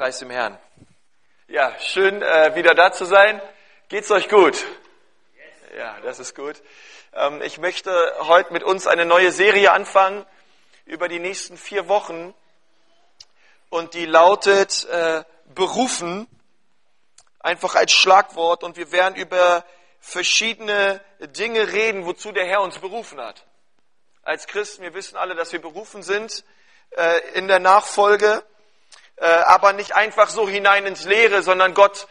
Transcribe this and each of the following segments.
Preis dem Herrn. Ja, schön äh, wieder da zu sein. Geht's euch gut? Ja, das ist gut. Ähm, ich möchte heute mit uns eine neue Serie anfangen über die nächsten vier Wochen und die lautet äh, berufen, einfach als Schlagwort und wir werden über verschiedene Dinge reden, wozu der Herr uns berufen hat. Als Christen, wir wissen alle, dass wir berufen sind äh, in der Nachfolge aber nicht einfach so hinein ins Leere, sondern Gott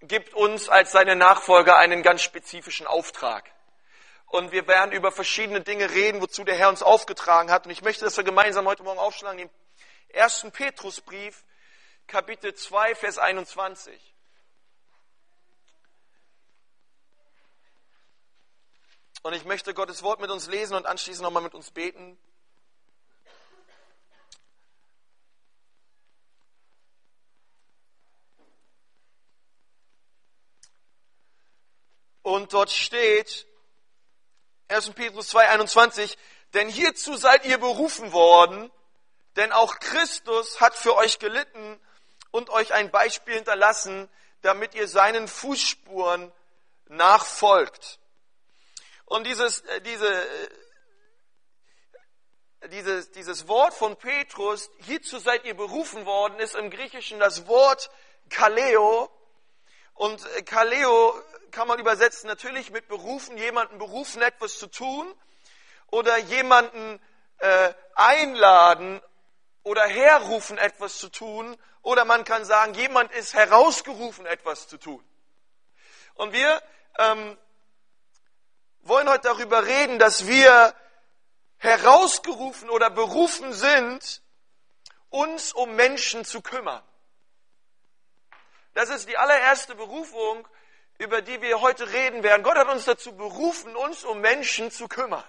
gibt uns als seine Nachfolger einen ganz spezifischen Auftrag. Und wir werden über verschiedene Dinge reden, wozu der Herr uns aufgetragen hat. Und ich möchte, dass wir gemeinsam heute Morgen aufschlagen, den ersten Petrusbrief, Kapitel 2, Vers 21. Und ich möchte Gottes Wort mit uns lesen und anschließend nochmal mit uns beten. Und dort steht, 1. Petrus 2, 21, denn hierzu seid ihr berufen worden, denn auch Christus hat für euch gelitten und euch ein Beispiel hinterlassen, damit ihr seinen Fußspuren nachfolgt. Und dieses, äh, diese, äh, dieses, dieses Wort von Petrus, hierzu seid ihr berufen worden, ist im Griechischen das Wort Kaleo. Und äh, Kaleo kann man übersetzen natürlich mit berufen, jemanden berufen, etwas zu tun oder jemanden äh, einladen oder herrufen, etwas zu tun oder man kann sagen, jemand ist herausgerufen, etwas zu tun. Und wir ähm, wollen heute darüber reden, dass wir herausgerufen oder berufen sind, uns um Menschen zu kümmern. Das ist die allererste Berufung, über die wir heute reden werden. Gott hat uns dazu berufen, uns um Menschen zu kümmern.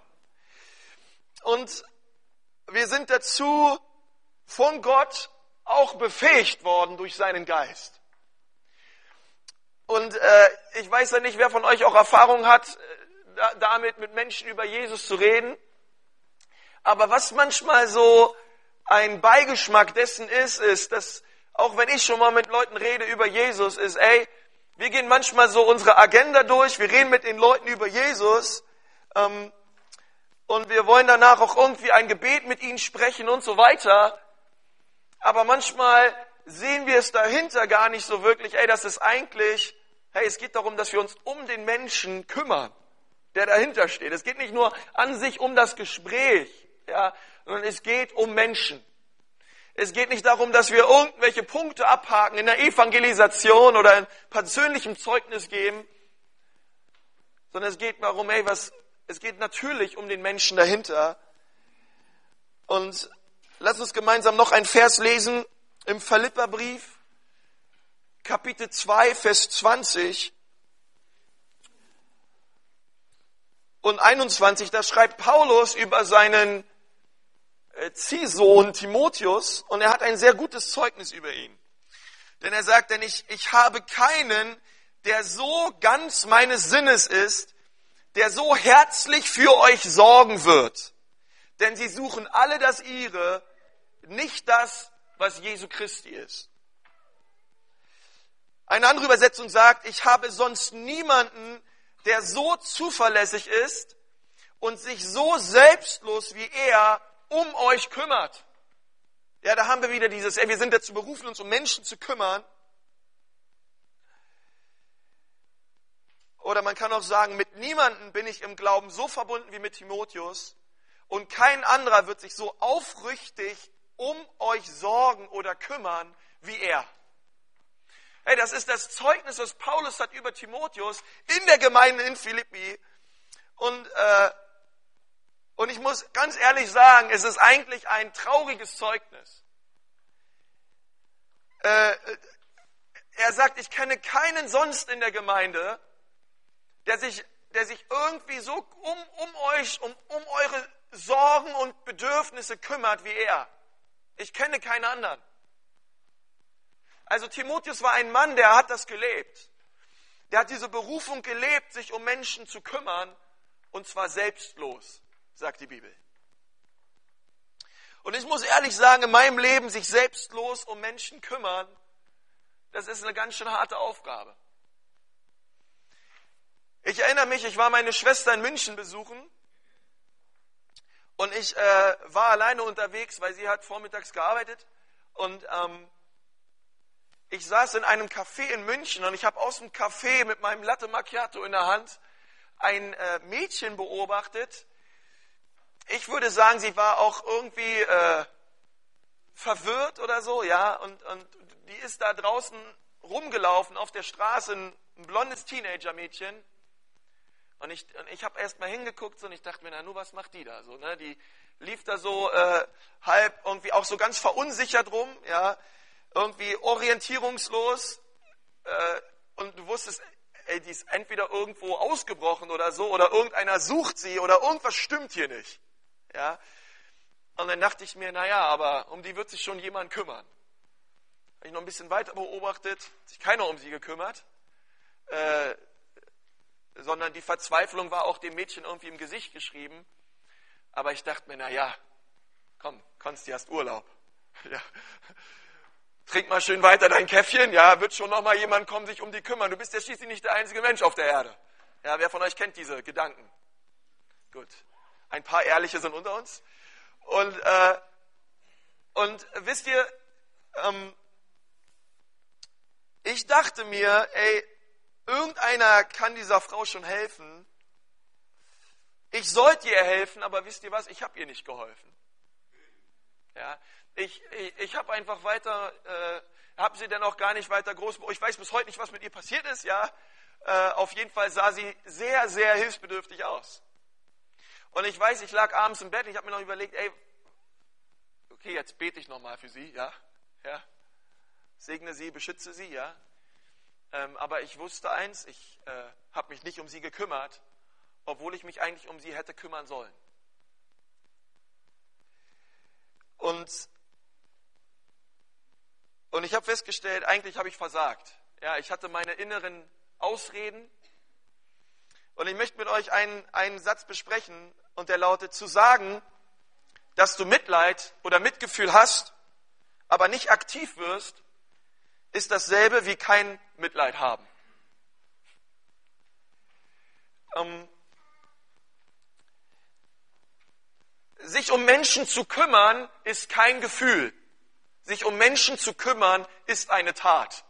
Und wir sind dazu von Gott auch befähigt worden durch seinen Geist. Und äh, ich weiß ja nicht, wer von euch auch Erfahrung hat, äh, damit mit Menschen über Jesus zu reden. Aber was manchmal so ein Beigeschmack dessen ist, ist, dass auch wenn ich schon mal mit Leuten rede über Jesus, ist, ey, wir gehen manchmal so unsere Agenda durch, wir reden mit den Leuten über Jesus ähm, und wir wollen danach auch irgendwie ein Gebet mit ihnen sprechen und so weiter. Aber manchmal sehen wir es dahinter gar nicht so wirklich, ey, das ist eigentlich, hey, es geht darum, dass wir uns um den Menschen kümmern, der dahinter steht. Es geht nicht nur an sich um das Gespräch, ja, sondern es geht um Menschen. Es geht nicht darum, dass wir irgendwelche Punkte abhaken in der Evangelisation oder in persönlichem Zeugnis geben, sondern es geht darum, ey, was, es geht natürlich um den Menschen dahinter. Und lass uns gemeinsam noch ein Vers lesen im Philipperbrief, Kapitel 2, Vers 20 und 21. Da schreibt Paulus über seinen Ziehsohn Timotheus und er hat ein sehr gutes Zeugnis über ihn. Denn er sagt, denn ich, ich habe keinen, der so ganz meines Sinnes ist, der so herzlich für euch sorgen wird. Denn sie suchen alle das ihre, nicht das, was Jesu Christi ist. Eine andere Übersetzung sagt, ich habe sonst niemanden, der so zuverlässig ist und sich so selbstlos wie er um euch kümmert. Ja, da haben wir wieder dieses, ey, wir sind dazu berufen, uns um Menschen zu kümmern. Oder man kann auch sagen, mit niemandem bin ich im Glauben so verbunden wie mit Timotheus und kein anderer wird sich so aufrichtig um euch sorgen oder kümmern wie er. Hey, das ist das Zeugnis, das Paulus hat über Timotheus in der Gemeinde in Philippi. Und äh, und ich muss ganz ehrlich sagen, es ist eigentlich ein trauriges Zeugnis. Äh, er sagt, ich kenne keinen sonst in der Gemeinde, der sich, der sich irgendwie so um, um euch, um, um eure Sorgen und Bedürfnisse kümmert wie er. Ich kenne keinen anderen. Also Timotheus war ein Mann, der hat das gelebt. Der hat diese Berufung gelebt, sich um Menschen zu kümmern, und zwar selbstlos sagt die Bibel. Und ich muss ehrlich sagen, in meinem Leben sich selbstlos um Menschen kümmern, das ist eine ganz schön harte Aufgabe. Ich erinnere mich, ich war meine Schwester in München besuchen und ich äh, war alleine unterwegs, weil sie hat vormittags gearbeitet und ähm, ich saß in einem Café in München und ich habe aus dem Café mit meinem Latte Macchiato in der Hand ein äh, Mädchen beobachtet. Ich würde sagen, sie war auch irgendwie äh, verwirrt oder so, ja, und, und die ist da draußen rumgelaufen auf der Straße, ein, ein blondes Teenager-Mädchen. Und ich, und ich habe erst mal hingeguckt so, und ich dachte mir, na, nur was macht die da so? Ne? Die lief da so äh, halb irgendwie auch so ganz verunsichert rum, ja, irgendwie orientierungslos äh, und du wusstest, ey, die ist entweder irgendwo ausgebrochen oder so oder irgendeiner sucht sie oder irgendwas stimmt hier nicht, ja. Und dann dachte ich mir, naja, aber um die wird sich schon jemand kümmern. Habe ich noch ein bisschen weiter beobachtet, hat sich keiner um sie gekümmert, äh, sondern die Verzweiflung war auch dem Mädchen irgendwie im Gesicht geschrieben. Aber ich dachte mir, naja, komm, Konsti, hast Urlaub. Ja trink mal schön weiter dein Käffchen, ja, wird schon noch mal jemand kommen, sich um die kümmern. Du bist ja schließlich nicht der einzige Mensch auf der Erde. Ja, wer von euch kennt diese Gedanken? Gut. Ein paar Ehrliche sind unter uns. Und, äh, und wisst ihr, ähm, ich dachte mir, ey, irgendeiner kann dieser Frau schon helfen. Ich sollte ihr helfen, aber wisst ihr was? Ich habe ihr nicht geholfen. Ja, ich, ich, ich habe einfach weiter, äh, habe sie dann auch gar nicht weiter groß, ich weiß bis heute nicht, was mit ihr passiert ist, ja. Äh, auf jeden Fall sah sie sehr, sehr hilfsbedürftig aus. Und ich weiß, ich lag abends im Bett, ich habe mir noch überlegt, ey, okay, jetzt bete ich nochmal für sie, ja, ja. Segne sie, beschütze sie, ja. Ähm, aber ich wusste eins, ich äh, habe mich nicht um sie gekümmert, obwohl ich mich eigentlich um sie hätte kümmern sollen. Und und ich habe festgestellt, eigentlich habe ich versagt. Ja, ich hatte meine inneren Ausreden. Und ich möchte mit euch einen, einen Satz besprechen und der lautet, zu sagen, dass du Mitleid oder Mitgefühl hast, aber nicht aktiv wirst, ist dasselbe wie kein Mitleid haben. Ähm, sich um Menschen zu kümmern, ist kein Gefühl. Sich um Menschen zu kümmern, ist eine Tat.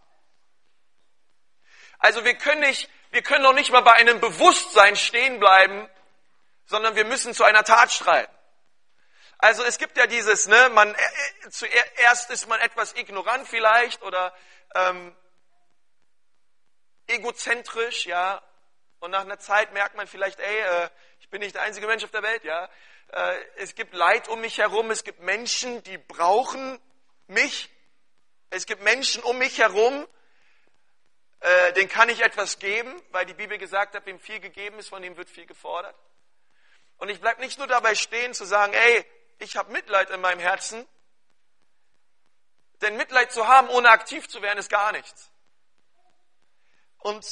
Also wir können nicht, wir können noch nicht mal bei einem Bewusstsein stehen bleiben, sondern wir müssen zu einer Tat streiten. Also es gibt ja dieses, ne, man äh, äh zuerst ist man etwas ignorant vielleicht oder ähm, egozentrisch, ja, und nach einer Zeit merkt man vielleicht, ey, äh, ich bin nicht der einzige Mensch auf der Welt, ja. Äh, es gibt Leid um mich herum, es gibt Menschen, die brauchen mich. Es gibt Menschen um mich herum, äh, denen kann ich etwas geben, weil die Bibel gesagt hat, wem viel gegeben ist, von dem wird viel gefordert. Und ich bleibe nicht nur dabei stehen zu sagen, ey, ich habe Mitleid in meinem Herzen, denn Mitleid zu haben, ohne aktiv zu werden, ist gar nichts. Und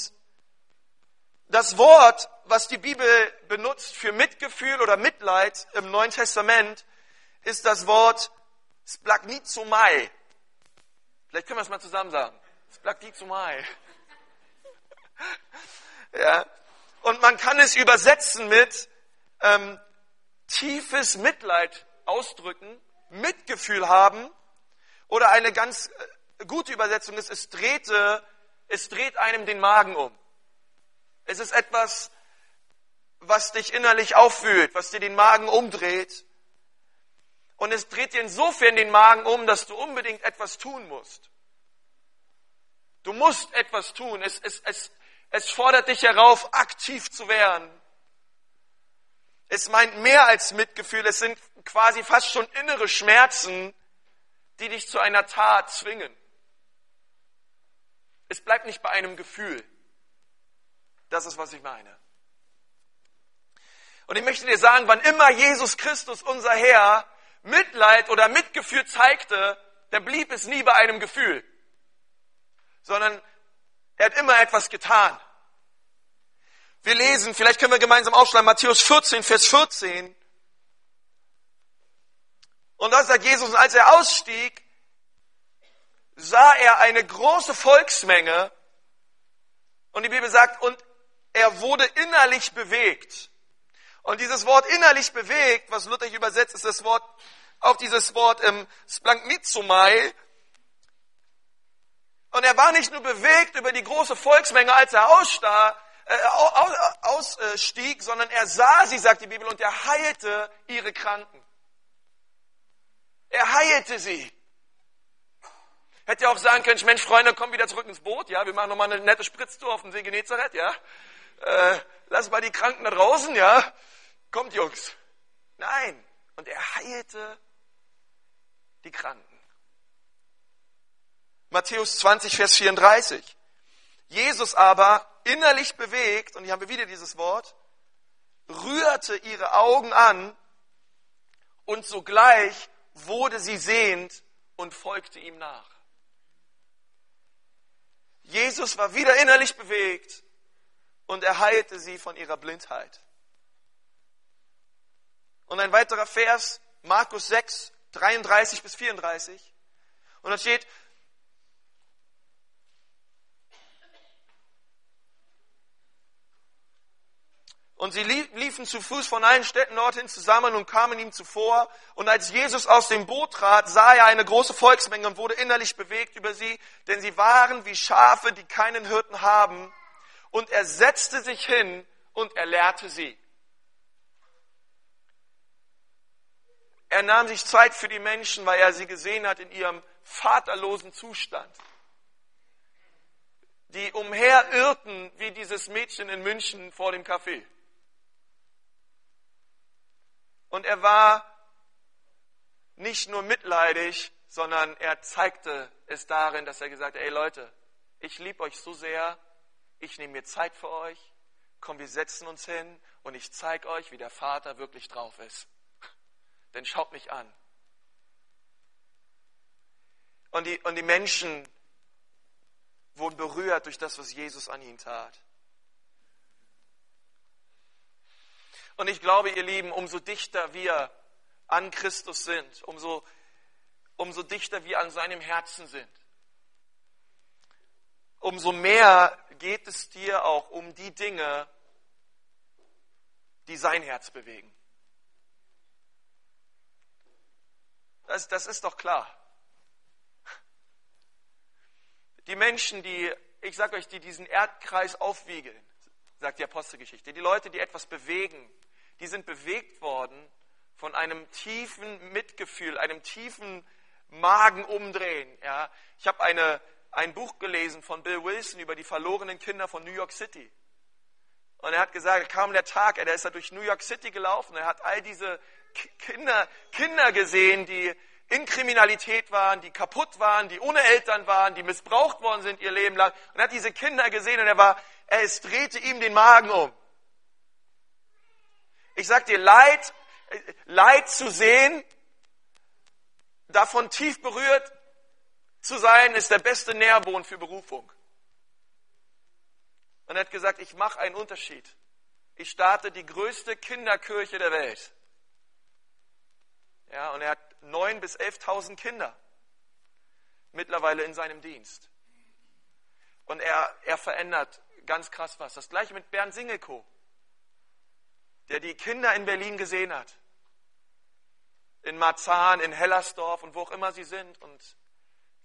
das Wort, was die Bibel benutzt für Mitgefühl oder Mitleid im Neuen Testament, ist das Wort Splagnizomai. Vielleicht können wir es mal zusammen sagen. Splagnizomai. ja. Und man kann es übersetzen mit ähm, tiefes Mitleid ausdrücken, Mitgefühl haben oder eine ganz äh, gute Übersetzung ist, es drehte, es dreht einem den Magen um. Es ist etwas, was dich innerlich auffühlt, was dir den Magen umdreht und es dreht dir insofern den Magen um, dass du unbedingt etwas tun musst. Du musst etwas tun. Es, es, es, es fordert dich herauf, aktiv zu werden. Es meint mehr als Mitgefühl. Es sind quasi fast schon innere Schmerzen, die dich zu einer Tat zwingen. Es bleibt nicht bei einem Gefühl. Das ist, was ich meine. Und ich möchte dir sagen, wann immer Jesus Christus, unser Herr, Mitleid oder Mitgefühl zeigte, dann blieb es nie bei einem Gefühl, sondern er hat immer etwas getan. Wir lesen, vielleicht können wir gemeinsam aufschlagen, Matthäus 14, Vers 14. Und dann sagt Jesus, als er ausstieg, sah er eine große Volksmenge und die Bibel sagt, und er wurde innerlich bewegt. Und dieses Wort innerlich bewegt, was Luther übersetzt, ist das Wort, auch dieses Wort im Splanknizomai. Und er war nicht nur bewegt über die große Volksmenge, als er ausstar, äh, ausstieg, sondern er sah sie, sagt die Bibel, und er heilte ihre Kranken. Er heilte sie. Hätte ja auch sagen können, Mensch, Freunde, komm wieder zurück ins Boot, ja, wir machen nochmal eine nette Spritztour auf dem See Genezareth, ja. Äh, lass mal die Kranken da draußen, ja. Kommt, Jungs. Nein. Und er heilte die Kranken. Matthäus 20, Vers 34. Jesus aber, innerlich bewegt, und hier haben wir wieder dieses Wort, rührte ihre Augen an und sogleich wurde sie sehend und folgte ihm nach. Jesus war wieder innerlich bewegt und er heilte sie von ihrer Blindheit. Und ein weiterer Vers, Markus 6, 33 bis 34. Und da steht, Und sie liefen zu Fuß von allen Städten dorthin zusammen und kamen ihm zuvor. Und als Jesus aus dem Boot trat, sah er eine große Volksmenge und wurde innerlich bewegt über sie, denn sie waren wie Schafe, die keinen Hirten haben. Und er setzte sich hin und er lehrte sie. Er nahm sich Zeit für die Menschen, weil er sie gesehen hat in ihrem vaterlosen Zustand. Die umherirrten wie dieses Mädchen in München vor dem Café. Und er war nicht nur mitleidig, sondern er zeigte es darin, dass er gesagt hat, ey Leute, ich liebe euch so sehr, ich nehme mir Zeit für euch, komm, wir setzen uns hin und ich zeige euch, wie der Vater wirklich drauf ist. Denn schaut mich an. Und die, und die Menschen wurden berührt durch das, was Jesus an ihnen tat. Und ich glaube, ihr Lieben, umso dichter wir an Christus sind, umso, umso dichter wir an seinem Herzen sind, umso mehr geht es dir auch um die Dinge, die sein Herz bewegen. Das, das ist doch klar. Die Menschen, die, ich sage euch, die diesen Erdkreis aufwiegeln, sagt die Apostelgeschichte, die Leute, die etwas bewegen, die sind bewegt worden von einem tiefen Mitgefühl, einem tiefen Magenumdrehen. Ja. Ich habe eine, ein Buch gelesen von Bill Wilson über die verlorenen Kinder von New York City. Und er hat gesagt, kam der Tag, er ist da durch New York City gelaufen, er hat all diese Kinder, Kinder gesehen, die in Kriminalität waren, die kaputt waren, die ohne Eltern waren, die missbraucht worden sind ihr Leben lang. Und er hat diese Kinder gesehen und er war, er, es drehte ihm den Magen um. Ich sag dir, Leid, Leid zu sehen, davon tief berührt zu sein, ist der beste Nährboden für Berufung. Und er hat gesagt, ich mache einen Unterschied. Ich starte die größte Kinderkirche der Welt. Ja, und er hat neun bis elftausend Kinder mittlerweile in seinem Dienst. Und er, er verändert ganz krass was. Das gleiche mit Bernd Singelko der die Kinder in Berlin gesehen hat. In Marzahn, in Hellersdorf und wo auch immer sie sind. Und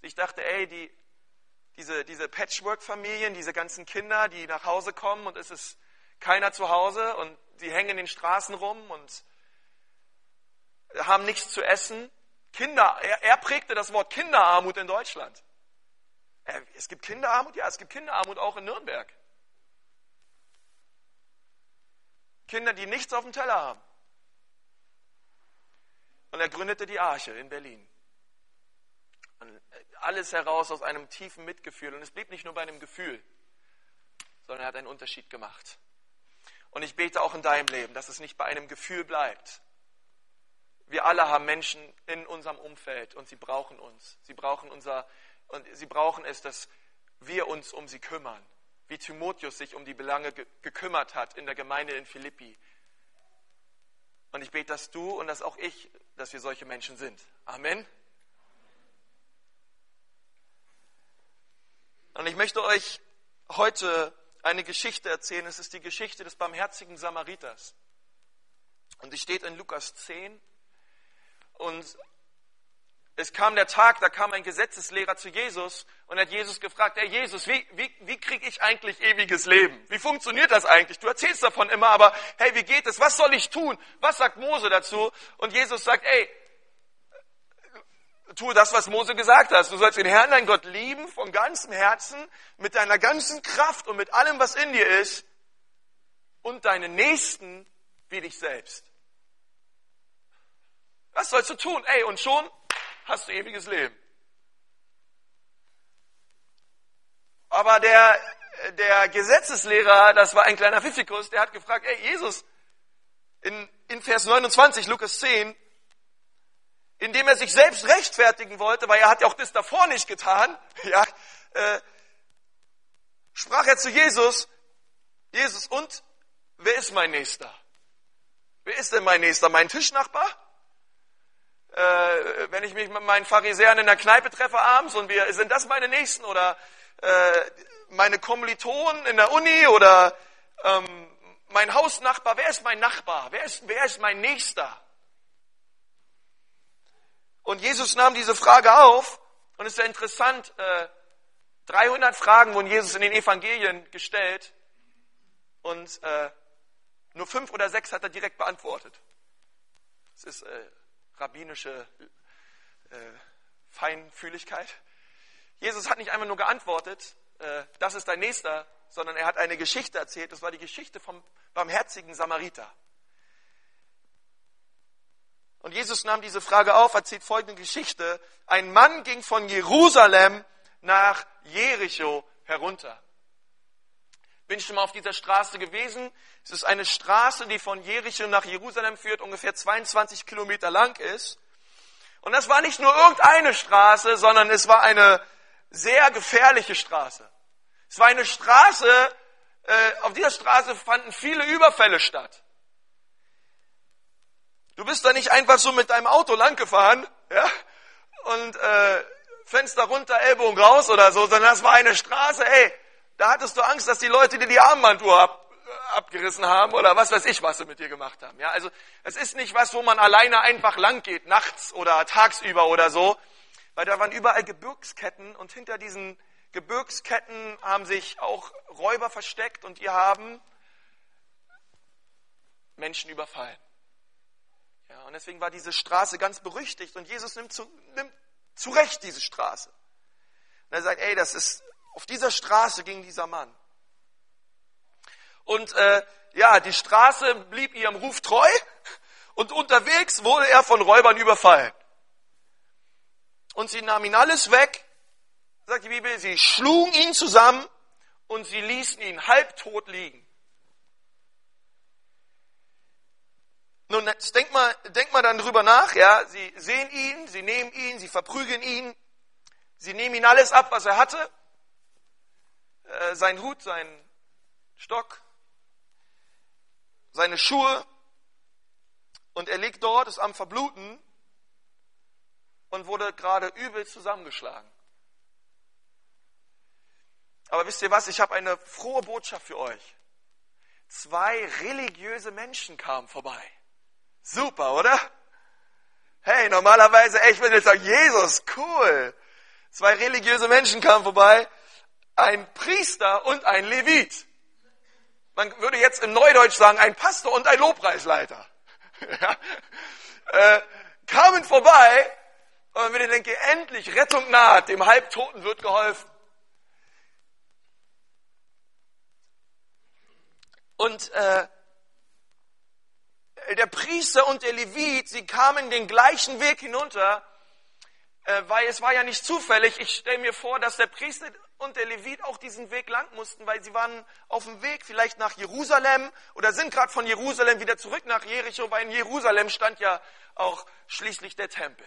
ich dachte, ey, die, diese, diese Patchwork-Familien, diese ganzen Kinder, die nach Hause kommen und es ist keiner zu Hause und sie hängen in den Straßen rum und haben nichts zu essen. Kinder, er, er prägte das Wort Kinderarmut in Deutschland. Es gibt Kinderarmut, ja, es gibt Kinderarmut auch in Nürnberg. Kinder, die nichts auf dem Teller haben. Und er gründete die Arche in Berlin. Und alles heraus aus einem tiefen Mitgefühl. Und es blieb nicht nur bei einem Gefühl, sondern er hat einen Unterschied gemacht. Und ich bete auch in deinem Leben, dass es nicht bei einem Gefühl bleibt. Wir alle haben Menschen in unserem Umfeld und sie brauchen uns. Sie brauchen unser, und sie brauchen es, dass wir uns um sie kümmern wie Timotheus sich um die Belange gekümmert hat in der Gemeinde in Philippi. Und ich bete, dass du und dass auch ich, dass wir solche Menschen sind. Amen. Und ich möchte euch heute eine Geschichte erzählen. Es ist die Geschichte des barmherzigen Samariters. Und die steht in Lukas 10. Und es kam der Tag, da kam ein Gesetzeslehrer zu Jesus und hat Jesus gefragt, Herr Jesus, wie, wie, wie kriege ich eigentlich ewiges Leben? Wie funktioniert das eigentlich? Du erzählst davon immer, aber hey, wie geht es? Was soll ich tun? Was sagt Mose dazu? Und Jesus sagt, ey, tue das, was Mose gesagt hat. Du sollst den Herrn, dein Gott, lieben von ganzem Herzen, mit deiner ganzen Kraft und mit allem, was in dir ist und deinen Nächsten wie dich selbst. Was sollst du tun? Ey, und schon hast du ewiges Leben. Aber der, der Gesetzeslehrer, das war ein kleiner Pfiffikus, der hat gefragt, ey Jesus, in, in Vers 29, Lukas 10, indem er sich selbst rechtfertigen wollte, weil er hat ja auch das davor nicht getan, ja, äh, sprach er zu Jesus, Jesus, und wer ist mein Nächster? Wer ist denn mein Nächster? Mein Tischnachbar? Äh, wenn ich mich mit meinen Pharisäern in der Kneipe treffe abends und wir, sind das meine Nächsten oder äh, meine Kommilitonen in der Uni oder ähm, mein Hausnachbar, wer ist mein Nachbar? Wer ist, wer ist mein Nächster? Und Jesus nahm diese Frage auf und es ist ja interessant, äh, 300 Fragen wurden Jesus in den Evangelien gestellt und äh, nur fünf oder sechs hat er direkt beantwortet. Das ist äh, rabbinische äh, Feinfühligkeit. Jesus hat nicht einmal nur geantwortet, äh, das ist dein Nächster, sondern er hat eine Geschichte erzählt. Das war die Geschichte vom barmherzigen Samariter. Und Jesus nahm diese Frage auf, erzählt folgende Geschichte. Ein Mann ging von Jerusalem nach Jericho herunter. Bin ich schon mal auf dieser Straße gewesen? Es ist eine Straße, die von Jericho nach Jerusalem führt, ungefähr 22 Kilometer lang ist. Und das war nicht nur irgendeine Straße, sondern es war eine sehr gefährliche Straße. Es war eine Straße, äh, auf dieser Straße fanden viele Überfälle statt. Du bist da nicht einfach so mit deinem Auto lang gefahren, ja, und äh, Fenster runter, Ellbogen raus oder so, sondern das war eine Straße, ey, da hattest du Angst, dass die Leute dir die Armbanduhr ab, äh, abgerissen haben oder was weiß ich, was sie mit dir gemacht haben. Ja, also es ist nicht was, wo man alleine einfach lang geht, nachts oder tagsüber oder so, weil da waren überall Gebirgsketten und hinter diesen Gebirgsketten haben sich auch Räuber versteckt und die haben Menschen überfallen. Ja, und deswegen war diese Straße ganz berüchtigt und Jesus nimmt zu, nimmt zu Recht diese Straße. Und er sagt, ey, das ist auf dieser Straße ging dieser Mann. Und äh, ja, die Straße blieb ihrem Ruf treu und unterwegs wurde er von Räubern überfallen. Und sie nahmen ihn alles weg, sagt die Bibel, sie schlugen ihn zusammen und sie ließen ihn halbtot liegen. Nun, jetzt denk mal, denk mal dann drüber nach, ja. Sie sehen ihn, sie nehmen ihn, sie verprügeln ihn, sie nehmen ihn alles ab, was er hatte, äh, sein Hut, sein Stock, seine Schuhe und er liegt dort, ist am Verbluten und wurde gerade übel zusammengeschlagen. Aber wisst ihr was, ich habe eine frohe Botschaft für euch. Zwei religiöse Menschen kamen vorbei. Super, oder? Hey, normalerweise, ey, ich würde jetzt sagen, Jesus, cool. Zwei religiöse Menschen kamen vorbei ein Priester und ein Levit. Man würde jetzt im Neudeutsch sagen, ein Pastor und ein Lobpreisleiter. ja. äh, kamen vorbei und man würde denken, endlich Rettung naht, dem Halbtoten wird geholfen. Und äh, der Priester und der Levit, sie kamen den gleichen Weg hinunter, äh, weil es war ja nicht zufällig. Ich stelle mir vor, dass der Priester und der Levit auch diesen Weg lang mussten, weil sie waren auf dem Weg vielleicht nach Jerusalem oder sind gerade von Jerusalem wieder zurück nach Jericho, weil in Jerusalem stand ja auch schließlich der Tempel.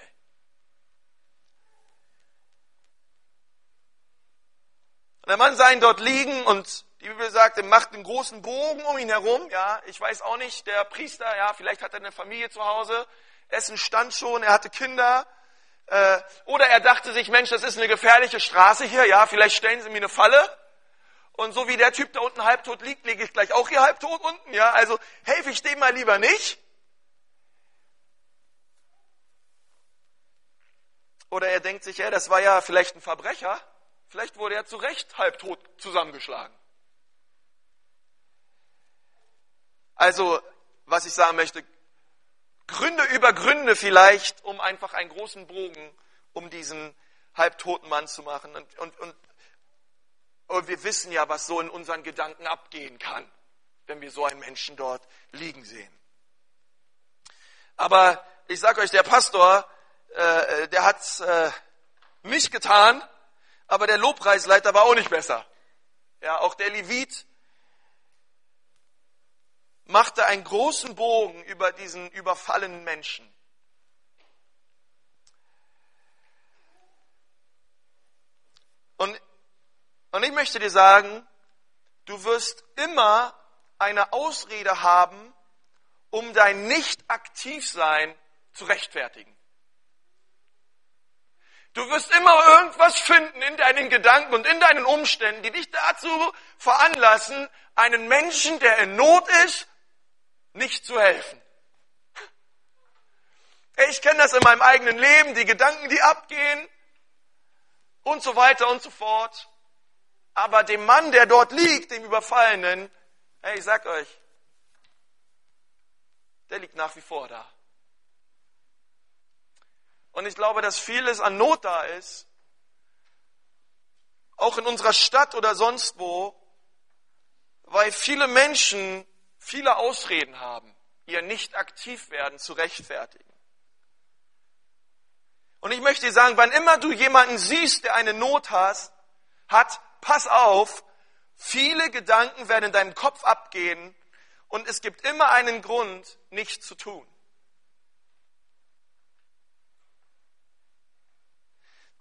Der Mann sah ihn dort liegen und die Bibel sagt, er macht einen großen Bogen um ihn herum. Ja, ich weiß auch nicht, der Priester, ja, vielleicht hat er eine Familie zu Hause. Essen stand schon, er hatte Kinder. Äh, oder er dachte sich, Mensch, das ist eine gefährliche Straße hier. Ja, vielleicht stellen sie mir eine Falle. Und so wie der Typ da unten halbtot liegt, liege ich gleich auch hier halbtot unten. Ja, also helfe ich dem mal lieber nicht. Oder er denkt sich, ja, das war ja vielleicht ein Verbrecher. Vielleicht wurde er zu Recht halbtot zusammengeschlagen. Also, was ich sagen möchte, Gründe über Gründe vielleicht, um einfach einen großen Bogen um diesen halbtoten Mann zu machen. Und, und, und, und wir wissen ja, was so in unseren Gedanken abgehen kann, wenn wir so einen Menschen dort liegen sehen. Aber ich sage euch, der Pastor, äh, der hat äh, nicht getan, aber der Lobpreisleiter war auch nicht besser. Ja, auch der Levit machte einen großen Bogen über diesen überfallenen Menschen. Und, und ich möchte dir sagen, du wirst immer eine Ausrede haben, um dein Nicht-Aktiv-Sein zu rechtfertigen. Du wirst immer irgendwas finden in deinen Gedanken und in deinen Umständen, die dich dazu veranlassen, einen Menschen, der in Not ist, nicht zu helfen. Ich kenne das in meinem eigenen Leben, die Gedanken, die abgehen und so weiter und so fort. Aber dem Mann, der dort liegt, dem Überfallenen, hey, ich sag euch, der liegt nach wie vor da. Und ich glaube, dass vieles an Not da ist, auch in unserer Stadt oder sonst wo, weil viele Menschen viele Ausreden haben, ihr nicht aktiv werden zu rechtfertigen. Und ich möchte dir sagen, wann immer du jemanden siehst, der eine Not hast, hat, pass auf, viele Gedanken werden in deinem Kopf abgehen und es gibt immer einen Grund, nichts zu tun.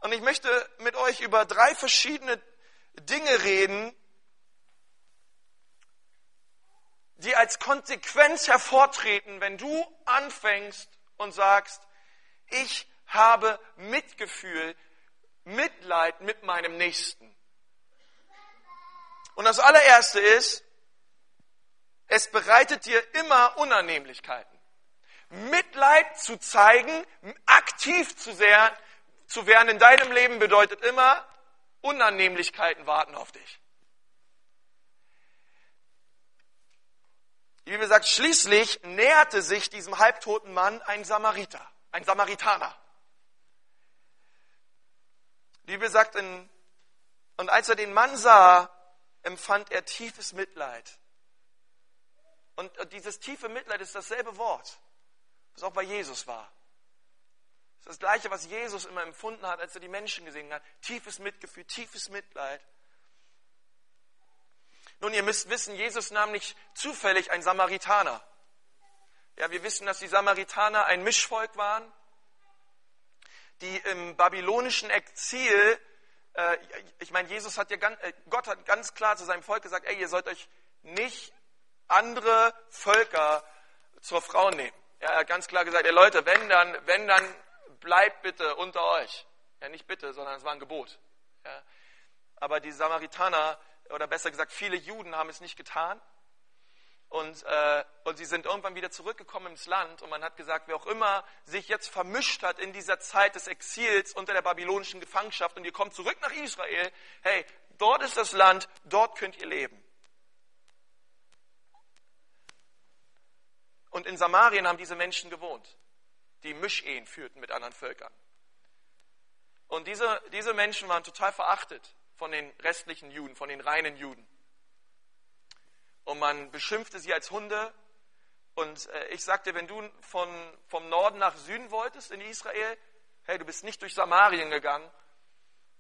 Und ich möchte mit euch über drei verschiedene Dinge reden, die als Konsequenz hervortreten, wenn du anfängst und sagst, ich habe Mitgefühl, Mitleid mit meinem Nächsten. Und das allererste ist, es bereitet dir immer Unannehmlichkeiten. Mitleid zu zeigen, aktiv zu, sehr, zu werden in deinem Leben bedeutet immer, Unannehmlichkeiten warten auf dich. Die Bibel sagt, schließlich näherte sich diesem halbtoten Mann ein Samariter, ein Samaritaner. Die Bibel sagt, in, und als er den Mann sah, empfand er tiefes Mitleid. Und dieses tiefe Mitleid ist dasselbe Wort, was auch bei Jesus war. Das ist das Gleiche, was Jesus immer empfunden hat, als er die Menschen gesehen hat. Tiefes Mitgefühl, tiefes Mitleid. Nun, ihr müsst wissen, Jesus nahm nicht zufällig einen Samaritaner. Ja, wir wissen, dass die Samaritaner ein Mischvolk waren, die im babylonischen Exil, äh, ich meine, Jesus hat ja, ganz, äh, Gott hat ganz klar zu seinem Volk gesagt, ey, ihr sollt euch nicht andere Völker zur Frau nehmen. Ja, er hat ganz klar gesagt, ey Leute, wenn dann, wenn dann, bleibt bitte unter euch. Ja, nicht bitte, sondern es war ein Gebot. Ja. Aber die Samaritaner oder besser gesagt, viele Juden haben es nicht getan. Und, äh, und sie sind irgendwann wieder zurückgekommen ins Land und man hat gesagt, wer auch immer sich jetzt vermischt hat in dieser Zeit des Exils unter der babylonischen Gefangenschaft und ihr kommt zurück nach Israel, hey, dort ist das Land, dort könnt ihr leben. Und in Samarien haben diese Menschen gewohnt, die Mischehen führten mit anderen Völkern. Und diese, diese Menschen waren total verachtet von den restlichen Juden, von den reinen Juden. Und man beschimpfte sie als Hunde. Und äh, ich sagte, wenn du von, vom Norden nach Süden wolltest in Israel, hey, du bist nicht durch Samarien gegangen,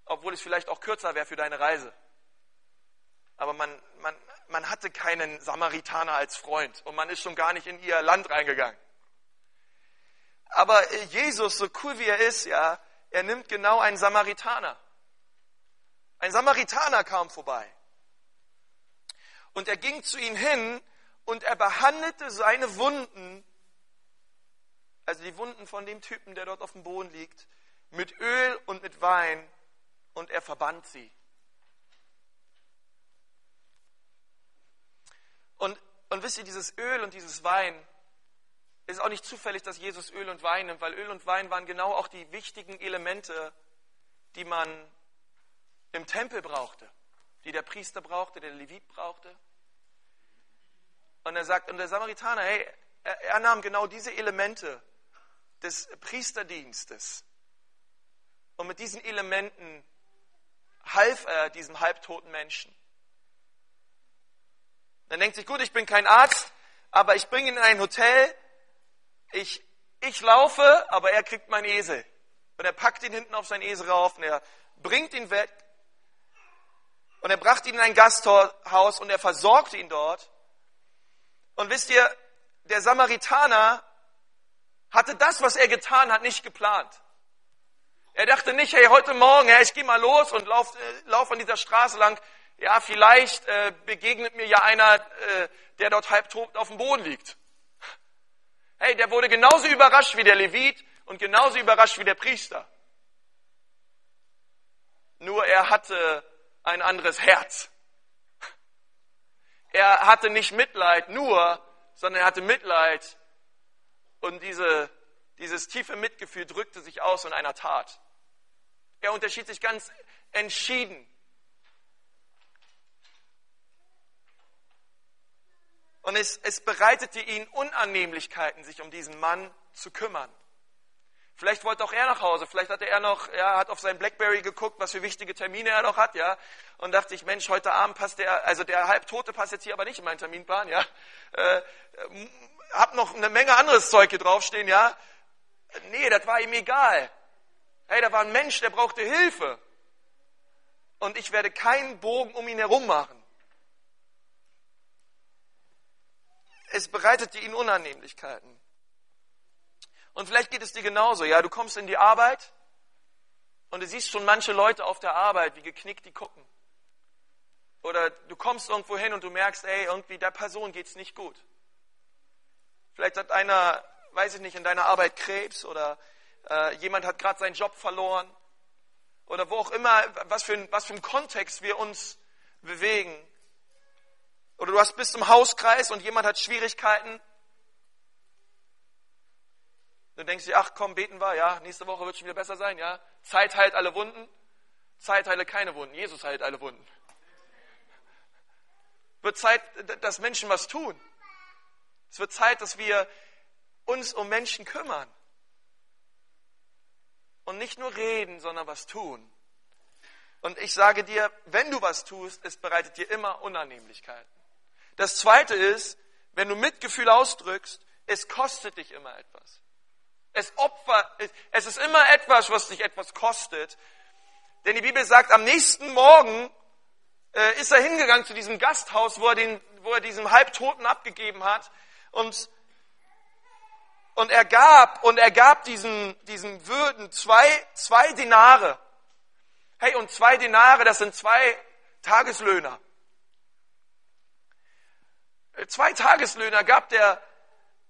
obwohl es vielleicht auch kürzer wäre für deine Reise. Aber man, man, man hatte keinen Samaritaner als Freund und man ist schon gar nicht in ihr Land reingegangen. Aber äh, Jesus, so cool wie er ist, ja, er nimmt genau einen Samaritaner. Ein Samaritaner kam vorbei. Und er ging zu ihm hin und er behandelte seine Wunden, also die Wunden von dem Typen, der dort auf dem Boden liegt, mit Öl und mit Wein und er verband sie. Und, und wisst ihr, dieses Öl und dieses Wein, ist auch nicht zufällig, dass Jesus Öl und Wein nimmt, weil Öl und Wein waren genau auch die wichtigen Elemente, die man im Tempel brauchte, die der Priester brauchte, der Levit brauchte. Und er sagt, und der Samaritaner, hey, er, er nahm genau diese Elemente des Priesterdienstes. Und mit diesen Elementen half er diesem halbtoten Menschen. Dann denkt sich, gut, ich bin kein Arzt, aber ich bringe ihn in ein Hotel. Ich, ich laufe, aber er kriegt meinen Esel. Und er packt ihn hinten auf seinen Esel rauf und er bringt ihn weg. Und er brachte ihn in ein Gasthaus und er versorgte ihn dort. Und wisst ihr, der Samaritaner hatte das, was er getan hat, nicht geplant. Er dachte nicht, hey, heute Morgen, hey, ich gehe mal los und lauf, äh, lauf an dieser Straße lang. Ja, vielleicht äh, begegnet mir ja einer, äh, der dort halbtot auf dem Boden liegt. Hey, der wurde genauso überrascht wie der Levit und genauso überrascht wie der Priester. Nur er hatte ein anderes Herz. Er hatte nicht Mitleid nur, sondern er hatte Mitleid und diese, dieses tiefe Mitgefühl drückte sich aus in einer Tat. Er unterschied sich ganz entschieden. Und es, es bereitete ihn Unannehmlichkeiten, sich um diesen Mann zu kümmern. Vielleicht wollte auch er nach Hause, vielleicht hatte er noch, er hat auf sein Blackberry geguckt, was für wichtige Termine er noch hat, ja, und dachte ich, Mensch, heute Abend passt der, also der Halbtote passt jetzt hier aber nicht in meinen Terminplan, ja, äh, hab noch eine Menge anderes Zeug hier draufstehen, ja. Nee, das war ihm egal. Hey, da war ein Mensch, der brauchte Hilfe. Und ich werde keinen Bogen um ihn herum machen. Es bereitete ihn Unannehmlichkeiten. Und vielleicht geht es dir genauso. Ja, du kommst in die Arbeit und du siehst schon manche Leute auf der Arbeit, wie geknickt die gucken. Oder du kommst irgendwo hin und du merkst, ey, irgendwie der Person geht es nicht gut. Vielleicht hat einer, weiß ich nicht, in deiner Arbeit Krebs oder äh, jemand hat gerade seinen Job verloren. Oder wo auch immer, was für, ein, was für ein Kontext wir uns bewegen. Oder du hast bis zum Hauskreis und jemand hat Schwierigkeiten Du denkst dir, ach komm, beten wir, ja, nächste Woche wird schon wieder besser sein, ja. Zeit heilt alle Wunden, Zeit heilt keine Wunden, Jesus heilt alle Wunden. Wird Zeit, dass Menschen was tun. Es wird Zeit, dass wir uns um Menschen kümmern. Und nicht nur reden, sondern was tun. Und ich sage dir, wenn du was tust, es bereitet dir immer Unannehmlichkeiten. Das zweite ist, wenn du Mitgefühl ausdrückst, es kostet dich immer etwas. Es, Opfer, es ist immer etwas, was dich etwas kostet. Denn die Bibel sagt, am nächsten Morgen äh, ist er hingegangen zu diesem Gasthaus, wo er, den, wo er diesen Halbtoten abgegeben hat. Und, und er gab, und er gab diesen, diesen Würden zwei, zwei Denare. Hey, und zwei Denare, das sind zwei Tageslöhner. Zwei Tageslöhner gab der,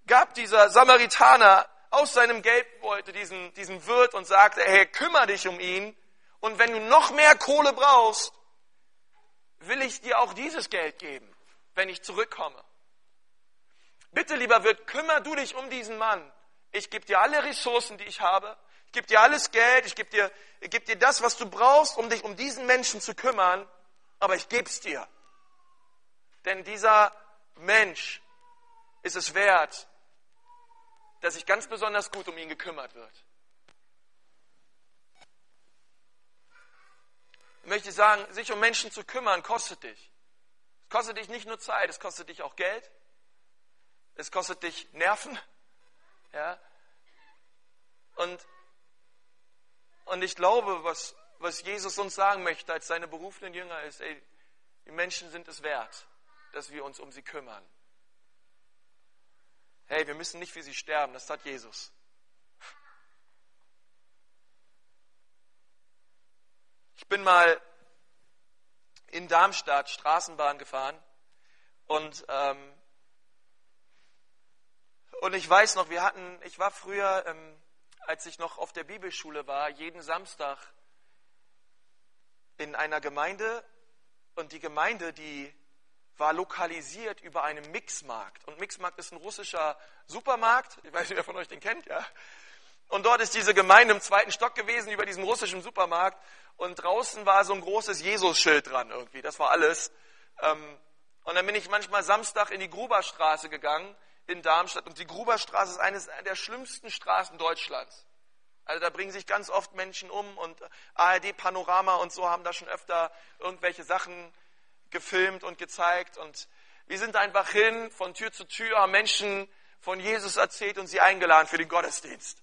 gab dieser Samaritaner aus seinem Geldbeutel diesen, diesen Wirt und sagte, hey, kümmere dich um ihn. Und wenn du noch mehr Kohle brauchst, will ich dir auch dieses Geld geben, wenn ich zurückkomme. Bitte, lieber Wirt, kümmere du dich um diesen Mann. Ich gebe dir alle Ressourcen, die ich habe. Ich gebe dir alles Geld. Ich gebe dir, ich gebe dir das, was du brauchst, um dich um diesen Menschen zu kümmern. Aber ich gebe es dir. Denn dieser Mensch ist es wert, dass sich ganz besonders gut um ihn gekümmert wird. Ich möchte sagen, sich um Menschen zu kümmern, kostet dich. Es kostet dich nicht nur Zeit, es kostet dich auch Geld. Es kostet dich Nerven. Ja? Und, und ich glaube, was, was Jesus uns sagen möchte als seine berufenen Jünger ist, ey, die Menschen sind es wert, dass wir uns um sie kümmern. Hey, wir müssen nicht für sie sterben, das hat Jesus. Ich bin mal in Darmstadt Straßenbahn gefahren Und, ähm, und ich weiß noch, wir hatten, ich war früher, ähm, als ich noch auf der Bibelschule war, jeden Samstag in einer Gemeinde und die Gemeinde, die war lokalisiert über einen Mixmarkt. Und Mixmarkt ist ein russischer Supermarkt. Ich weiß nicht, wer von euch den kennt, ja. Und dort ist diese Gemeinde im zweiten Stock gewesen, über diesem russischen Supermarkt. Und draußen war so ein großes Jesus-Schild dran irgendwie. Das war alles. Ähm, und dann bin ich manchmal Samstag in die Gruberstraße gegangen in Darmstadt. Und die Gruberstraße ist eines der schlimmsten Straßen Deutschlands. Also da bringen sich ganz oft Menschen um und ARD Panorama und so haben da schon öfter irgendwelche Sachen gefilmt und gezeigt. Und wir sind einfach hin, von Tür zu Tür, haben Menschen von Jesus erzählt und sie eingeladen für den Gottesdienst.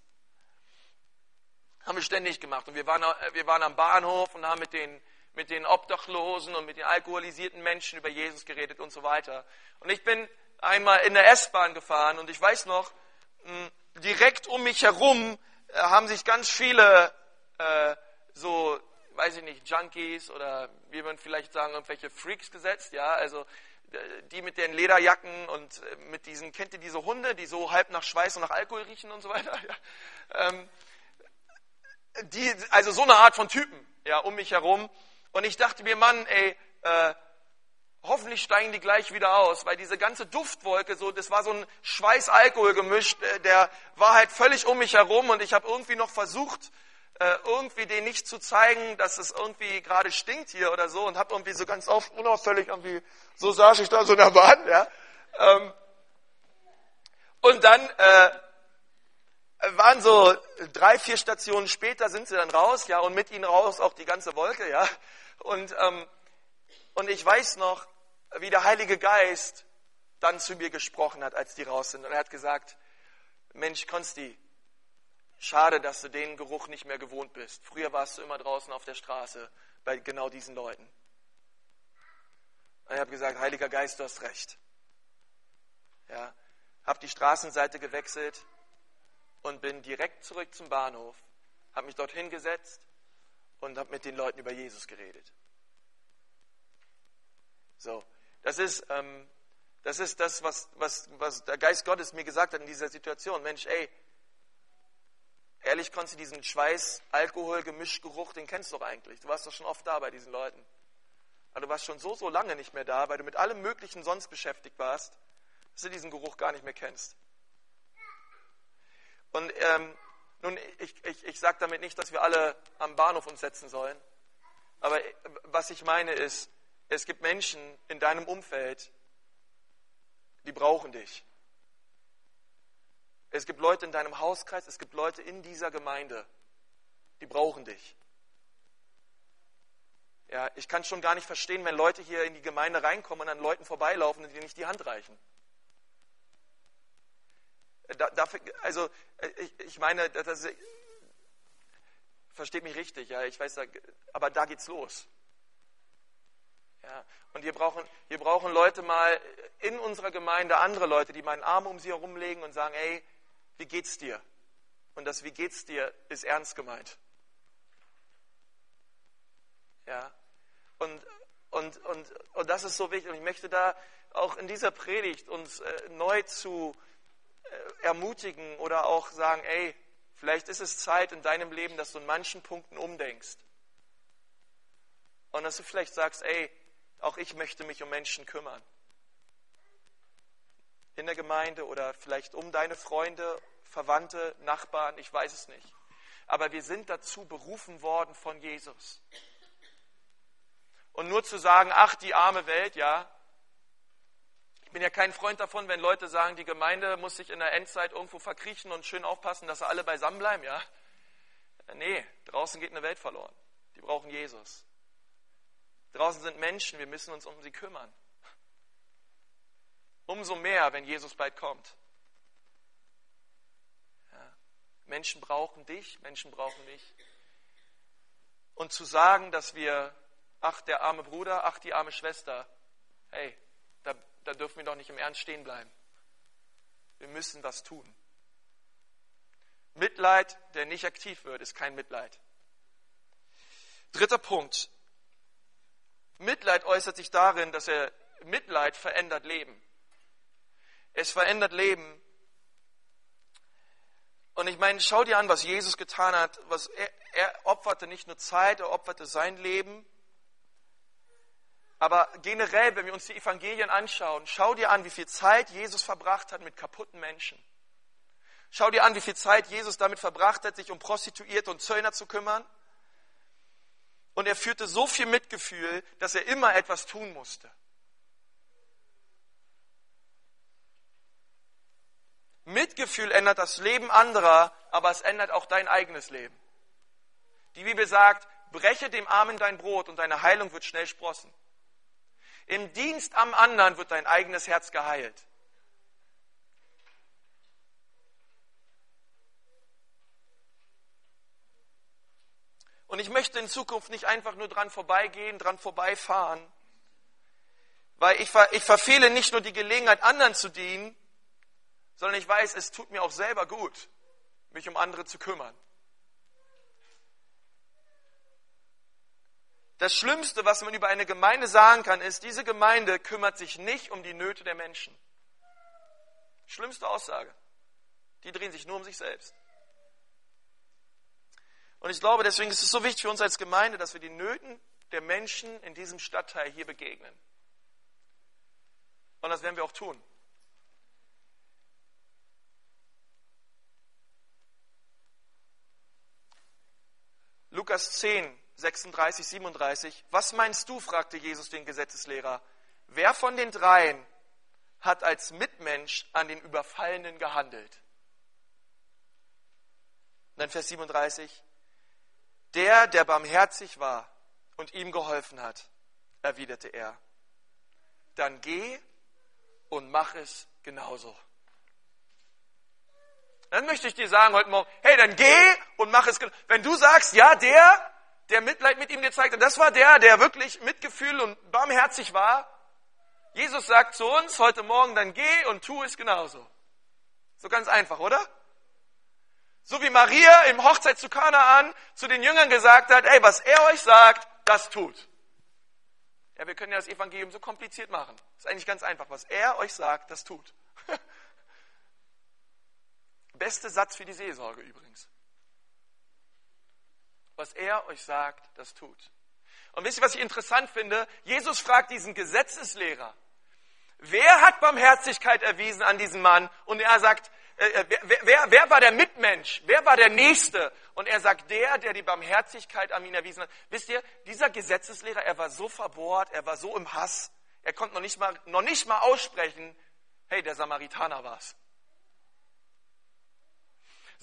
Haben wir ständig gemacht. Und wir waren, wir waren am Bahnhof und haben mit den, mit den Obdachlosen und mit den alkoholisierten Menschen über Jesus geredet und so weiter. Und ich bin einmal in der S-Bahn gefahren und ich weiß noch, hm, direkt um mich herum äh, haben sich ganz viele äh, so weiß ich nicht, Junkies oder wie man vielleicht sagen, irgendwelche Freaks gesetzt, ja, also die mit den Lederjacken und äh, mit diesen, kennt ihr diese Hunde, die so halb nach Schweiß und nach Alkohol riechen und so weiter? Ja. Ähm, die, also so eine Art von Typen, ja, um mich herum. Und ich dachte mir, Mann, ey, äh, hoffentlich steigen die gleich wieder aus, weil diese ganze Duftwolke, so, das war so ein Schweiß-Alkohol gemischt, äh, der war halt völlig um mich herum und ich habe irgendwie noch versucht, äh, irgendwie denen nicht zu zeigen, dass es irgendwie gerade stinkt hier oder so und habe irgendwie so ganz auf, unauffällig irgendwie, so saß ich da so in der Bahn, ja. Ähm, und dann äh, waren so drei, vier Stationen später sind sie dann raus, ja, und mit ihnen raus auch die ganze Wolke, ja. Und, ähm, und ich weiß noch, wie der Heilige Geist dann zu mir gesprochen hat, als die raus sind. Und er hat gesagt, Mensch, Konsti, Schade, dass du den Geruch nicht mehr gewohnt bist. Früher warst du immer draußen auf der Straße bei genau diesen Leuten. Und ich habe gesagt, Heiliger Geist, du hast recht. Ja, habe die Straßenseite gewechselt und bin direkt zurück zum Bahnhof, habe mich dort hingesetzt und habe mit den Leuten über Jesus geredet. So, das ist, ähm, das, ist das, was, was, was der Geist Gottes mir gesagt hat in dieser Situation. Mensch, ey, Ehrlich, Konzi, diesen Schweiß, Alkohol, Gemischgeruch, den kennst du doch eigentlich. Du warst doch schon oft da bei diesen Leuten. Aber du warst schon so, so lange nicht mehr da, weil du mit allem Möglichen sonst beschäftigt warst, dass du diesen Geruch gar nicht mehr kennst. Und ähm, nun, ich, ich, ich sage damit nicht, dass wir alle am Bahnhof uns setzen sollen. Aber äh, was ich meine ist, es gibt Menschen in deinem Umfeld, die brauchen dich. Es gibt Leute in deinem Hauskreis, es gibt Leute in dieser Gemeinde, die brauchen dich. Ja, ich kann schon gar nicht verstehen, wenn Leute hier in die Gemeinde reinkommen und an Leuten vorbeilaufen und dir nicht die Hand reichen. Da, dafür, also ich, ich meine, das, ist, versteht mich richtig, ja, ich weiß, aber da geht's los. Ja, und wir brauchen, wir brauchen Leute mal in unserer Gemeinde, andere Leute, die mal einen Arm um sie herumlegen und sagen, ey, wie geht's dir? Und das Wie geht's dir ist ernst gemeint. Ja. Und, und, und, und das ist so wichtig. Und ich möchte da auch in dieser Predigt uns äh, neu zu äh, ermutigen oder auch sagen, ey, vielleicht ist es Zeit in deinem Leben, dass du in manchen Punkten umdenkst. Und dass du vielleicht sagst, ey, auch ich möchte mich um Menschen kümmern in der Gemeinde oder vielleicht um deine Freunde, Verwandte, Nachbarn, ich weiß es nicht. Aber wir sind dazu berufen worden von Jesus. Und nur zu sagen, ach, die arme Welt, ja. Ich bin ja kein Freund davon, wenn Leute sagen, die Gemeinde muss sich in der Endzeit irgendwo verkriechen und schön aufpassen, dass sie alle beisammen bleiben, ja. Nee, draußen geht eine Welt verloren. Die brauchen Jesus. Draußen sind Menschen, wir müssen uns um sie kümmern. Umso mehr, wenn Jesus bald kommt. Ja. Menschen brauchen dich, Menschen brauchen mich. Und zu sagen, dass wir, ach, der arme Bruder, ach, die arme Schwester, hey, da, da dürfen wir doch nicht im Ernst stehen bleiben. Wir müssen was tun. Mitleid, der nicht aktiv wird, ist kein Mitleid. Dritter Punkt. Mitleid äußert sich darin, dass er Mitleid verändert Leben. Es verändert Leben. Und ich meine, schau dir an, was Jesus getan hat. Was er, er opferte nicht nur Zeit, er opferte sein Leben. Aber generell, wenn wir uns die Evangelien anschauen, schau dir an, wie viel Zeit Jesus verbracht hat mit kaputten Menschen. Schau dir an, wie viel Zeit Jesus damit verbracht hat, sich um Prostituierte und Zöllner zu kümmern. Und er führte so viel Mitgefühl, dass er immer etwas tun musste. Mitgefühl ändert das Leben anderer, aber es ändert auch dein eigenes Leben. Die Bibel sagt, breche dem Armen dein Brot und deine Heilung wird schnell sprossen. Im Dienst am anderen wird dein eigenes Herz geheilt. Und ich möchte in Zukunft nicht einfach nur dran vorbeigehen, dran vorbeifahren, weil ich, ich verfehle nicht nur die Gelegenheit, anderen zu dienen, sondern ich weiß, es tut mir auch selber gut, mich um andere zu kümmern. Das Schlimmste, was man über eine Gemeinde sagen kann, ist, diese Gemeinde kümmert sich nicht um die Nöte der Menschen. Schlimmste Aussage. Die drehen sich nur um sich selbst. Und ich glaube, deswegen ist es so wichtig für uns als Gemeinde, dass wir die Nöten der Menschen in diesem Stadtteil hier begegnen. Und das werden wir auch tun. Lukas 10, 36, 37. Was meinst du? fragte Jesus den Gesetzeslehrer. Wer von den dreien hat als Mitmensch an den Überfallenen gehandelt? Und dann Vers 37. Der, der barmherzig war und ihm geholfen hat, erwiderte er. Dann geh und mach es genauso. Dann möchte ich dir sagen heute Morgen, hey, dann geh und mach es. Wenn du sagst, ja, der, der Mitleid mit ihm gezeigt hat, das war der, der wirklich Mitgefühl und barmherzig war. Jesus sagt zu uns heute Morgen, dann geh und tu es genauso. So ganz einfach, oder? So wie Maria im Hochzeit zu Kanaan zu den Jüngern gesagt hat, ey, was er euch sagt, das tut. Ja, wir können ja das Evangelium so kompliziert machen. Ist eigentlich ganz einfach. Was er euch sagt, das tut. Beste Satz für die Seelsorge übrigens. Was er euch sagt, das tut. Und wisst ihr, was ich interessant finde? Jesus fragt diesen Gesetzeslehrer, wer hat Barmherzigkeit erwiesen an diesen Mann? Und er sagt, äh, äh, wer, wer, wer war der Mitmensch? Wer war der Nächste? Und er sagt, der, der die Barmherzigkeit an ihn erwiesen hat. Wisst ihr, dieser Gesetzeslehrer, er war so verbohrt, er war so im Hass, er konnte noch nicht mal, noch nicht mal aussprechen, hey, der Samaritaner war's.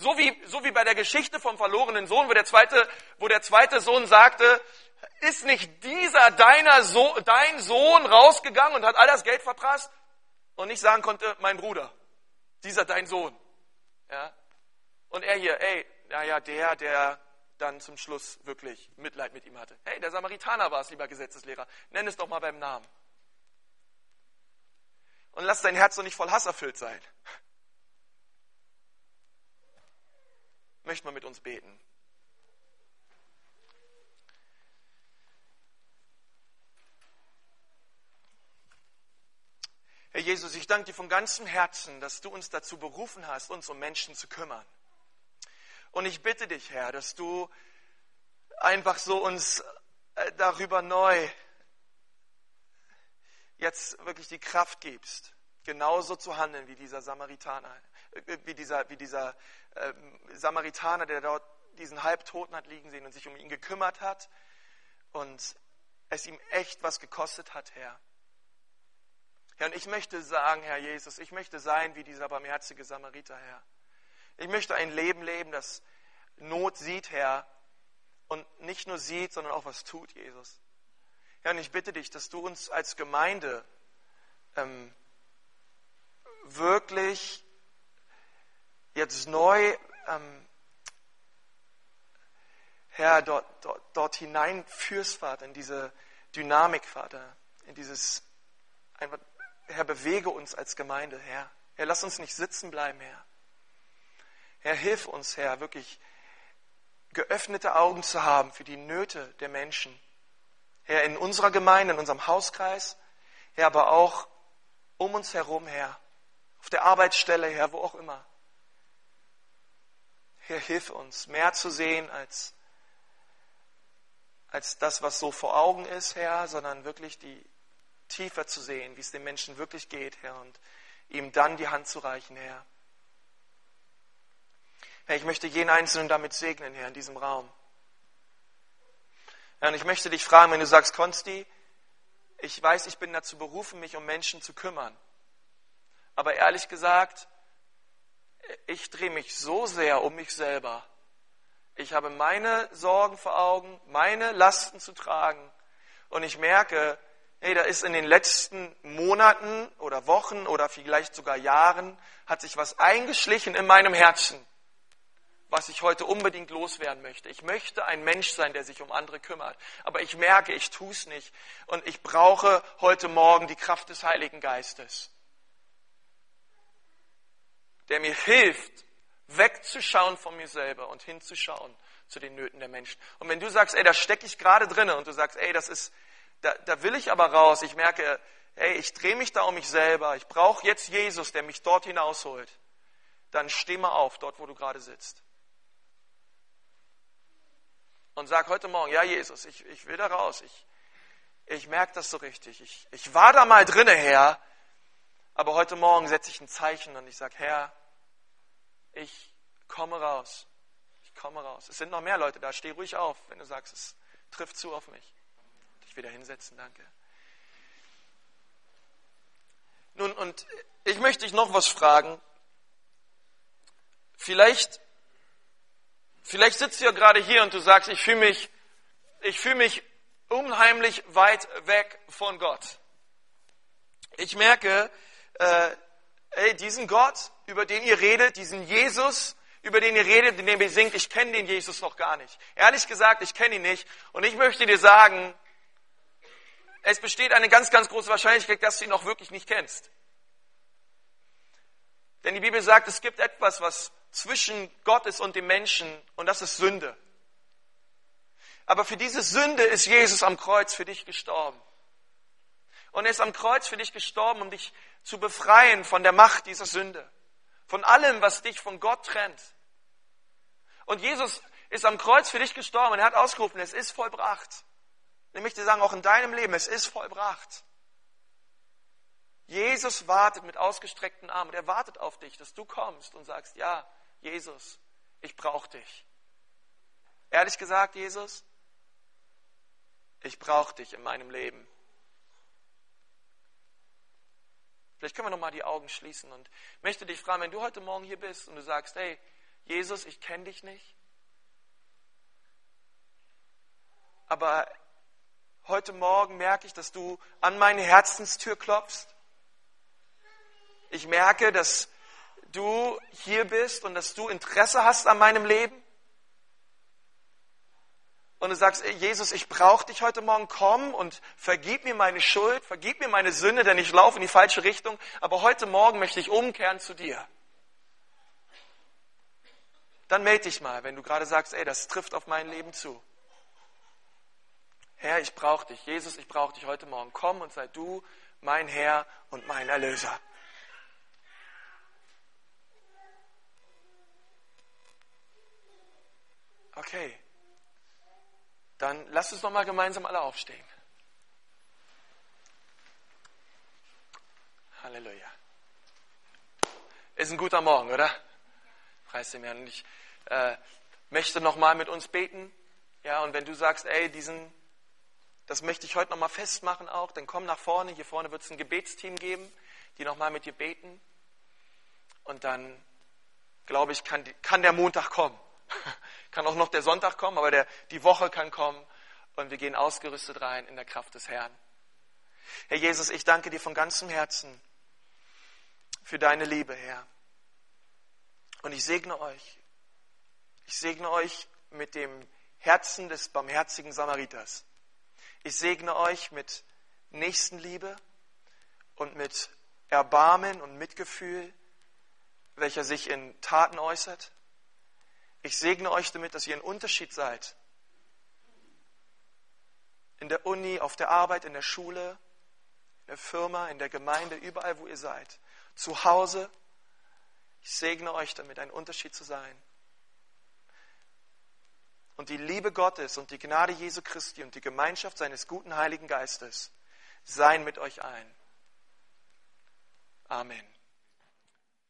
So wie, so wie bei der Geschichte vom verlorenen Sohn, wo der zweite, wo der zweite Sohn sagte, ist nicht dieser deiner so dein Sohn rausgegangen und hat all das Geld verprasst und nicht sagen konnte, mein Bruder dieser dein Sohn. Ja? Und er hier, ey, naja, der, der dann zum Schluss wirklich Mitleid mit ihm hatte. Hey, der Samaritaner war es, lieber Gesetzeslehrer. Nenn es doch mal beim Namen. Und lass dein Herz doch nicht voll Hass erfüllt sein. Möchte man mit uns beten. Herr Jesus, ich danke dir von ganzem Herzen, dass du uns dazu berufen hast, uns um Menschen zu kümmern. Und ich bitte dich, Herr, dass du einfach so uns äh, darüber neu jetzt wirklich die Kraft gibst, genauso zu handeln wie dieser Samaritaner, wie dieser, wie dieser äh, Samaritaner, der dort diesen Halbtoten hat liegen sehen und sich um ihn gekümmert hat und es ihm echt was gekostet hat, Herr. Herr, und ich möchte sagen, Herr Jesus, ich möchte sein wie dieser barmherzige Samariter, Herr. Ich möchte ein Leben leben, das Not sieht, Herr, und nicht nur sieht, sondern auch was tut, Jesus. Herr, und ich bitte dich, dass du uns als Gemeinde ähm, wirklich jetzt neu, ähm, Herr, dort, dort, dort hineinführst, Vater, in diese Dynamik, Vater, in dieses einfach Herr, bewege uns als Gemeinde, Herr. Herr, lass uns nicht sitzen bleiben, Herr. Herr, hilf uns, Herr, wirklich geöffnete Augen zu haben für die Nöte der Menschen. Herr, in unserer Gemeinde, in unserem Hauskreis, Herr, aber auch um uns herum, Herr, auf der Arbeitsstelle, Herr, wo auch immer. Herr, hilf uns, mehr zu sehen als, als das, was so vor Augen ist, Herr, sondern wirklich die tiefer zu sehen, wie es den Menschen wirklich geht, Herr, und ihm dann die Hand zu reichen, Herr. Herr, ich möchte jeden Einzelnen damit segnen, Herr, in diesem Raum. Herr, und ich möchte dich fragen, wenn du sagst, Konsti, ich weiß, ich bin dazu berufen, mich um Menschen zu kümmern. Aber ehrlich gesagt, ich drehe mich so sehr um mich selber. Ich habe meine Sorgen vor Augen, meine Lasten zu tragen. Und ich merke, hey, da ist in den letzten Monaten oder Wochen oder vielleicht sogar Jahren, hat sich was eingeschlichen in meinem Herzen was ich heute unbedingt loswerden möchte. Ich möchte ein Mensch sein, der sich um andere kümmert. Aber ich merke, ich tue es nicht. Und ich brauche heute Morgen die Kraft des Heiligen Geistes, der mir hilft, wegzuschauen von mir selber und hinzuschauen zu den Nöten der Menschen. Und wenn du sagst, ey, da stecke ich gerade drinnen und du sagst, ey, das ist, da, da will ich aber raus. Ich merke, ey, ich drehe mich da um mich selber. Ich brauche jetzt Jesus, der mich dort hinausholt. Dann steh mal auf, dort, wo du gerade sitzt und sag heute Morgen, ja Jesus, ich, ich will da raus. Ich, ich merke das so richtig. Ich, ich war da mal drinne, Herr, aber heute Morgen setze ich ein Zeichen und ich sage, Herr, ich komme raus. Ich komme raus. Es sind noch mehr Leute da. Steh ruhig auf, wenn du sagst, es trifft zu auf mich. Dich wieder hinsetzen, danke. Nun, und ich möchte dich noch was fragen. Vielleicht Vielleicht sitzt du ja gerade hier und du sagst, ich fühle mich, ich fühle mich unheimlich weit weg von Gott. Ich merke, äh, ey, diesen Gott, über den ihr redet, diesen Jesus, über den ihr redet, in ihr singt, ich kenne den Jesus noch gar nicht. Ehrlich gesagt, ich kenne ihn nicht. Und ich möchte dir sagen, es besteht eine ganz, ganz große Wahrscheinlichkeit, dass du ihn noch wirklich nicht kennst. Denn die Bibel sagt, es gibt etwas, was zwischen Gott ist und dem Menschen und das ist Sünde. Aber für diese Sünde ist Jesus am Kreuz für dich gestorben. Und er ist am Kreuz für dich gestorben, um dich zu befreien von der Macht dieser Sünde. Von allem, was dich von Gott trennt. Und Jesus ist am Kreuz für dich gestorben und er hat ausgerufen, es ist vollbracht. Ich möchte sagen, auch in deinem Leben, es ist vollbracht. Jesus wartet mit ausgestreckten Armen und er wartet auf dich, dass du kommst und sagst, ja, Jesus, ich brauche dich. Ehrlich gesagt, Jesus, ich brauche dich in meinem Leben. Vielleicht können wir noch mal die Augen schließen und möchte dich fragen, wenn du heute Morgen hier bist und du sagst, hey, Jesus, ich kenne dich nicht, aber heute Morgen merke ich, dass du an meine Herzenstür klopfst. Ich merke, dass du hier bist und dass du Interesse hast an meinem Leben. Und du sagst, Jesus, ich brauche dich heute Morgen, komm und vergib mir meine Schuld, vergib mir meine Sünde, denn ich laufe in die falsche Richtung. Aber heute Morgen möchte ich umkehren zu dir. Dann melde dich mal, wenn du gerade sagst, ey, das trifft auf mein Leben zu. Herr, ich brauche dich. Jesus, ich brauche dich heute Morgen. Komm und sei du mein Herr und mein Erlöser. Okay, dann lasst uns noch mal gemeinsam alle aufstehen. Halleluja. Ist ein guter Morgen, oder? Preis dem Herrn. Und ich äh, möchte noch mal mit uns beten. Ja, und wenn du sagst, ey, diesen, das möchte ich heute noch mal festmachen auch, dann komm nach vorne. Hier vorne wird es ein Gebetsteam geben, die noch mal mit dir beten. Und dann, glaube ich, kann, kann der Montag kommen. Kann auch noch der Sonntag kommen, aber der, die Woche kann kommen und wir gehen ausgerüstet rein in der Kraft des Herrn. Herr Jesus, ich danke dir von ganzem Herzen für deine Liebe, Herr. Und ich segne euch. Ich segne euch mit dem Herzen des barmherzigen Samariters. Ich segne euch mit Nächstenliebe und mit Erbarmen und Mitgefühl, welcher sich in Taten äußert. Ich segne euch damit, dass ihr ein Unterschied seid. In der Uni, auf der Arbeit, in der Schule, in der Firma, in der Gemeinde, überall, wo ihr seid. Zu Hause. Ich segne euch damit, ein Unterschied zu sein. Und die Liebe Gottes und die Gnade Jesu Christi und die Gemeinschaft seines guten Heiligen Geistes seien mit euch allen. Amen.